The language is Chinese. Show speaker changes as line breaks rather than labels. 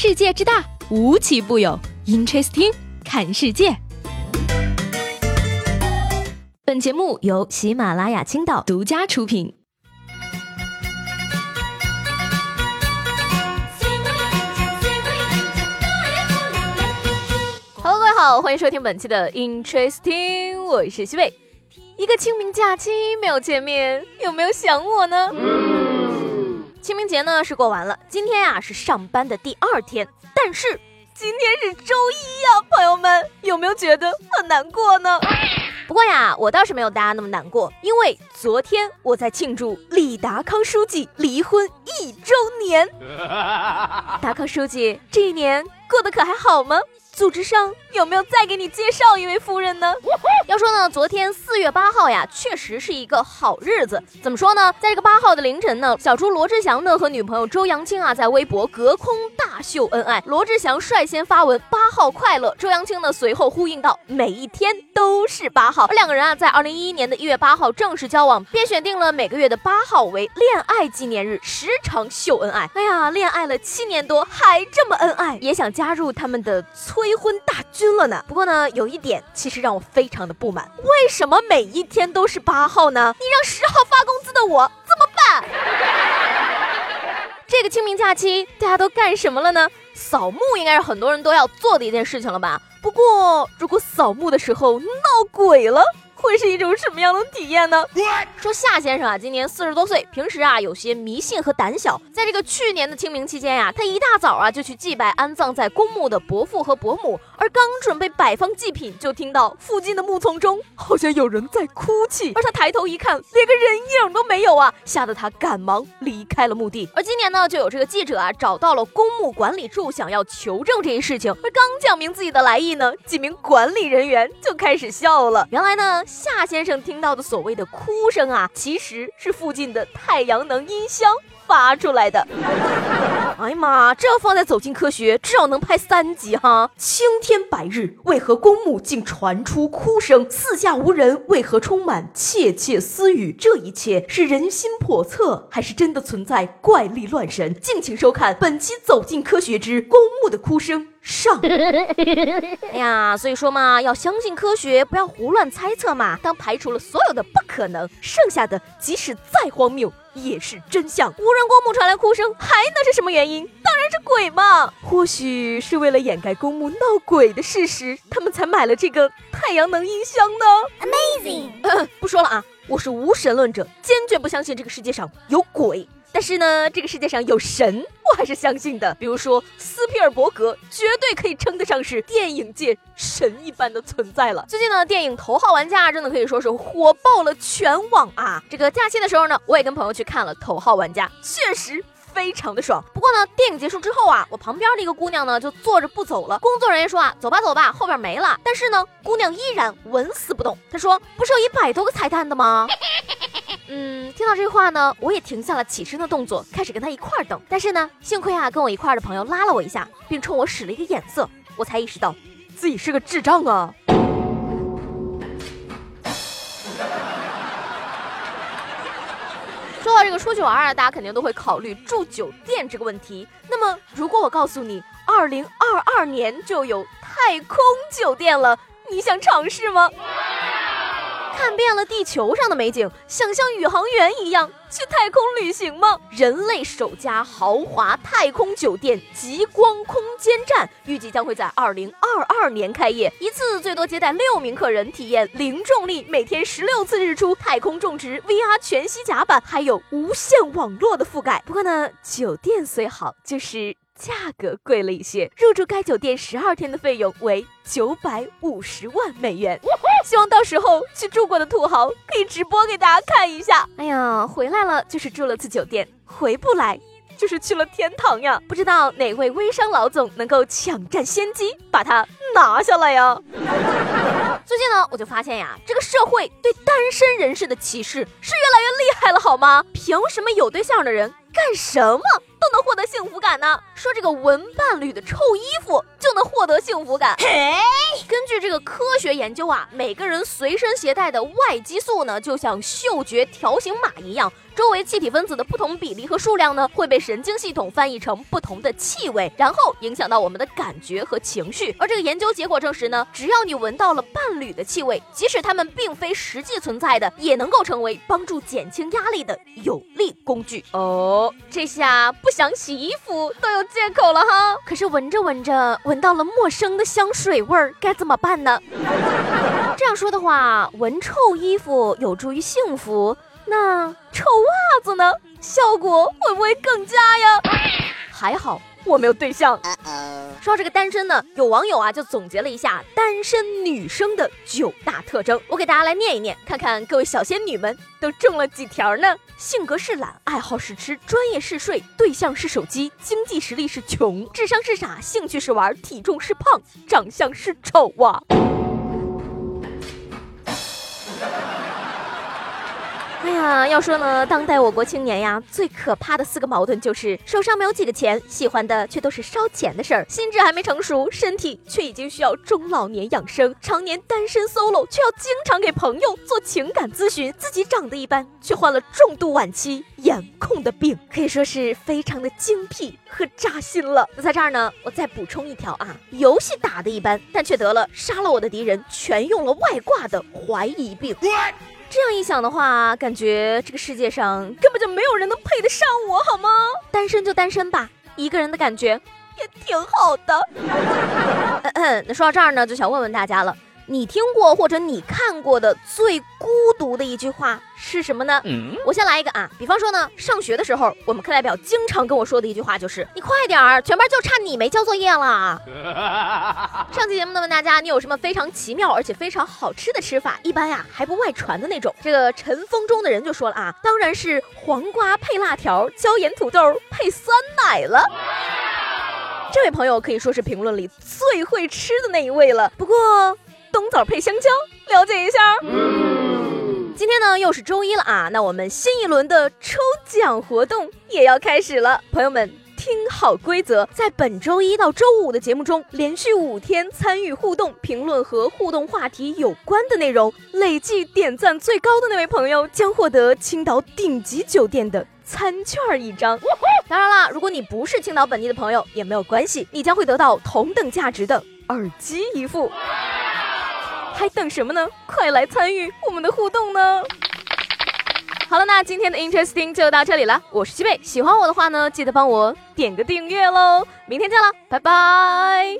世界之大，无奇不有。Interesting，看世界。本节目由喜马拉雅青岛独家出品。Hello，各位好，欢迎收听本期的 Interesting，我是西贝。一个清明假期没有见面，有没有想我呢？清明节呢是过完了，今天呀是上班的第二天，但是今天是周一呀，朋友们有没有觉得很难过呢？不过呀，我倒是没有大家那么难过，因为昨天我在庆祝李达康书记离婚一周年。达康书记这一年过得可还好吗？组织上有没有再给你介绍一位夫人呢？要说呢，昨天四月八号呀，确实是一个好日子。怎么说呢？在这个八号的凌晨呢，小猪罗志祥呢和女朋友周扬青啊，在微博隔空大秀恩爱。罗志祥率先发文“八号快乐”，周扬青呢随后呼应道：“每一天都是八号。”而两个人啊，在二零一一年的一月八号正式交往，便选定了每个月的八号为恋爱纪念日，时常秀恩爱。哎呀，恋爱了七年多还这么恩爱，也想加入他们的催。催婚大军了呢。不过呢，有一点其实让我非常的不满，为什么每一天都是八号呢？你让十号发工资的我怎么办？这个清明假期大家都干什么了呢？扫墓应该是很多人都要做的一件事情了吧？不过如果扫墓的时候闹鬼了。会是一种什么样的体验呢？说夏先生啊，今年四十多岁，平时啊有些迷信和胆小。在这个去年的清明期间呀，他一大早啊就去祭拜安葬在公墓的伯父和伯母，而刚准备摆放祭品，就听到附近的木丛中好像有人在哭泣。而他抬头一看，连个人影都没有啊，吓得他赶忙离开了墓地。而今年呢，就有这个记者啊找到了公墓管理处，想要求证这一事情。而刚讲明自己的来意呢，几名管理人员就开始笑了。原来呢。夏先生听到的所谓的哭声啊，其实是附近的太阳能音箱发出来的。哎呀妈，这要放在《走进科学》，至少能拍三集哈！青天白日，为何公墓竟传出哭声？四下无人，为何充满窃窃私语？这一切是人心叵测，还是真的存在怪力乱神？敬请收看本期《走进科学之公墓的哭声》。上，哎呀，所以说嘛，要相信科学，不要胡乱猜测嘛。当排除了所有的不可能，剩下的即使再荒谬也是真相。无人公墓传来哭声，还能是什么原因？当然是鬼嘛。或许是为了掩盖公墓闹鬼的事实，他们才买了这个太阳能音箱呢。Amazing，不说了啊，我是无神论者，坚决不相信这个世界上有鬼。但是呢，这个世界上有神，我还是相信的。比如说斯皮尔伯格，绝对可以称得上是电影界神一般的存在了。最近呢，电影《头号玩家》真的可以说是火爆了全网啊！这个假期的时候呢，我也跟朋友去看了《头号玩家》，确实。非常的爽，不过呢，电影结束之后啊，我旁边的一个姑娘呢就坐着不走了。工作人员说啊，走吧走吧，后边没了。但是呢，姑娘依然纹丝不动。她说，不是有一百多个彩蛋的吗？嗯，听到这话呢，我也停下了起身的动作，开始跟他一块儿等。但是呢，幸亏啊，跟我一块儿的朋友拉了我一下，并冲我使了一个眼色，我才意识到自己是个智障啊。说到这个出去玩啊，大家肯定都会考虑住酒店这个问题。那么，如果我告诉你，二零二二年就有太空酒店了，你想尝试吗？看遍了地球上的美景，想像宇航员一样去太空旅行吗？人类首家豪华太空酒店极光空间站预计将会在二零二二年开业，一次最多接待六名客人，体验零重力，每天十六次日出，太空种植，VR 全息甲板，还有无线网络的覆盖。不过呢，酒店虽好，就是。价格贵了一些，入住该酒店十二天的费用为九百五十万美元。希望到时候去住过的土豪可以直播给大家看一下。哎呀，回来了就是住了次酒店，回不来就是去了天堂呀！不知道哪位微商老总能够抢占先机把它拿下来呀？最近呢，我就发现呀，这个社会对单身人士的歧视是越来越厉害了，好吗？凭什么有对象的人干什么？获得幸福感呢？说这个文伴侣的臭衣服就就能获得幸福感。根据这个科学研究啊，每个人随身携带的外激素呢，就像嗅觉条形码一样。周围气体分子的不同比例和数量呢，会被神经系统翻译成不同的气味，然后影响到我们的感觉和情绪。而这个研究结果证实呢，只要你闻到了伴侣的气味，即使他们并非实际存在的，也能够成为帮助减轻压力的有力工具。哦，这下不想洗衣服都有借口了哈。可是闻着闻着，闻到了陌生的香水味儿，该怎么办呢？这样说的话，闻臭衣服有助于幸福。那臭袜子呢？效果会不会更佳呀？还好我没有对象。说到这个单身呢，有网友啊就总结了一下单身女生的九大特征，我给大家来念一念，看看各位小仙女们都中了几条呢？性格是懒，爱好是吃，专业是睡，对象是手机，经济实力是穷，智商是傻，兴趣是玩，体重是胖，长相是丑啊。哎呀，要说呢，当代我国青年呀，最可怕的四个矛盾就是手上没有几个钱，喜欢的却都是烧钱的事儿，心智还没成熟，身体却已经需要中老年养生，常年单身 solo，却要经常给朋友做情感咨询，自己长得一般，却患了重度晚期颜控的病，可以说是非常的精辟和扎心了。那在这儿呢，我再补充一条啊，游戏打得一般，但却得了杀了我的敌人全用了外挂的怀疑病。这样一想的话，感觉这个世界上根本就没有人能配得上我，好吗？单身就单身吧，一个人的感觉也挺好的。那说到这儿呢，就想问问大家了。你听过或者你看过的最孤独的一句话是什么呢？我先来一个啊，比方说呢，上学的时候，我们课代表经常跟我说的一句话就是：“你快点儿，全班就差你没交作业了。”上期节目呢，问大家你有什么非常奇妙而且非常好吃的吃法，一般呀还不外传的那种。这个尘封中的人就说了啊，当然是黄瓜配辣条，椒盐土豆配酸奶了。这位朋友可以说是评论里最会吃的那一位了。不过。冬枣配香蕉，了解一下。今天呢又是周一了啊，那我们新一轮的抽奖活动也要开始了。朋友们听好规则，在本周一到周五的节目中，连续五天参与互动评论和互动话题有关的内容，累计点赞最高的那位朋友将获得青岛顶级酒店的餐券一张。当然啦，如果你不是青岛本地的朋友也没有关系，你将会得到同等价值的耳机一副。还等什么呢？快来参与我们的互动呢！好了，那今天的 Interesting 就到这里了。我是西贝，喜欢我的话呢，记得帮我点个订阅喽。明天见了，拜拜。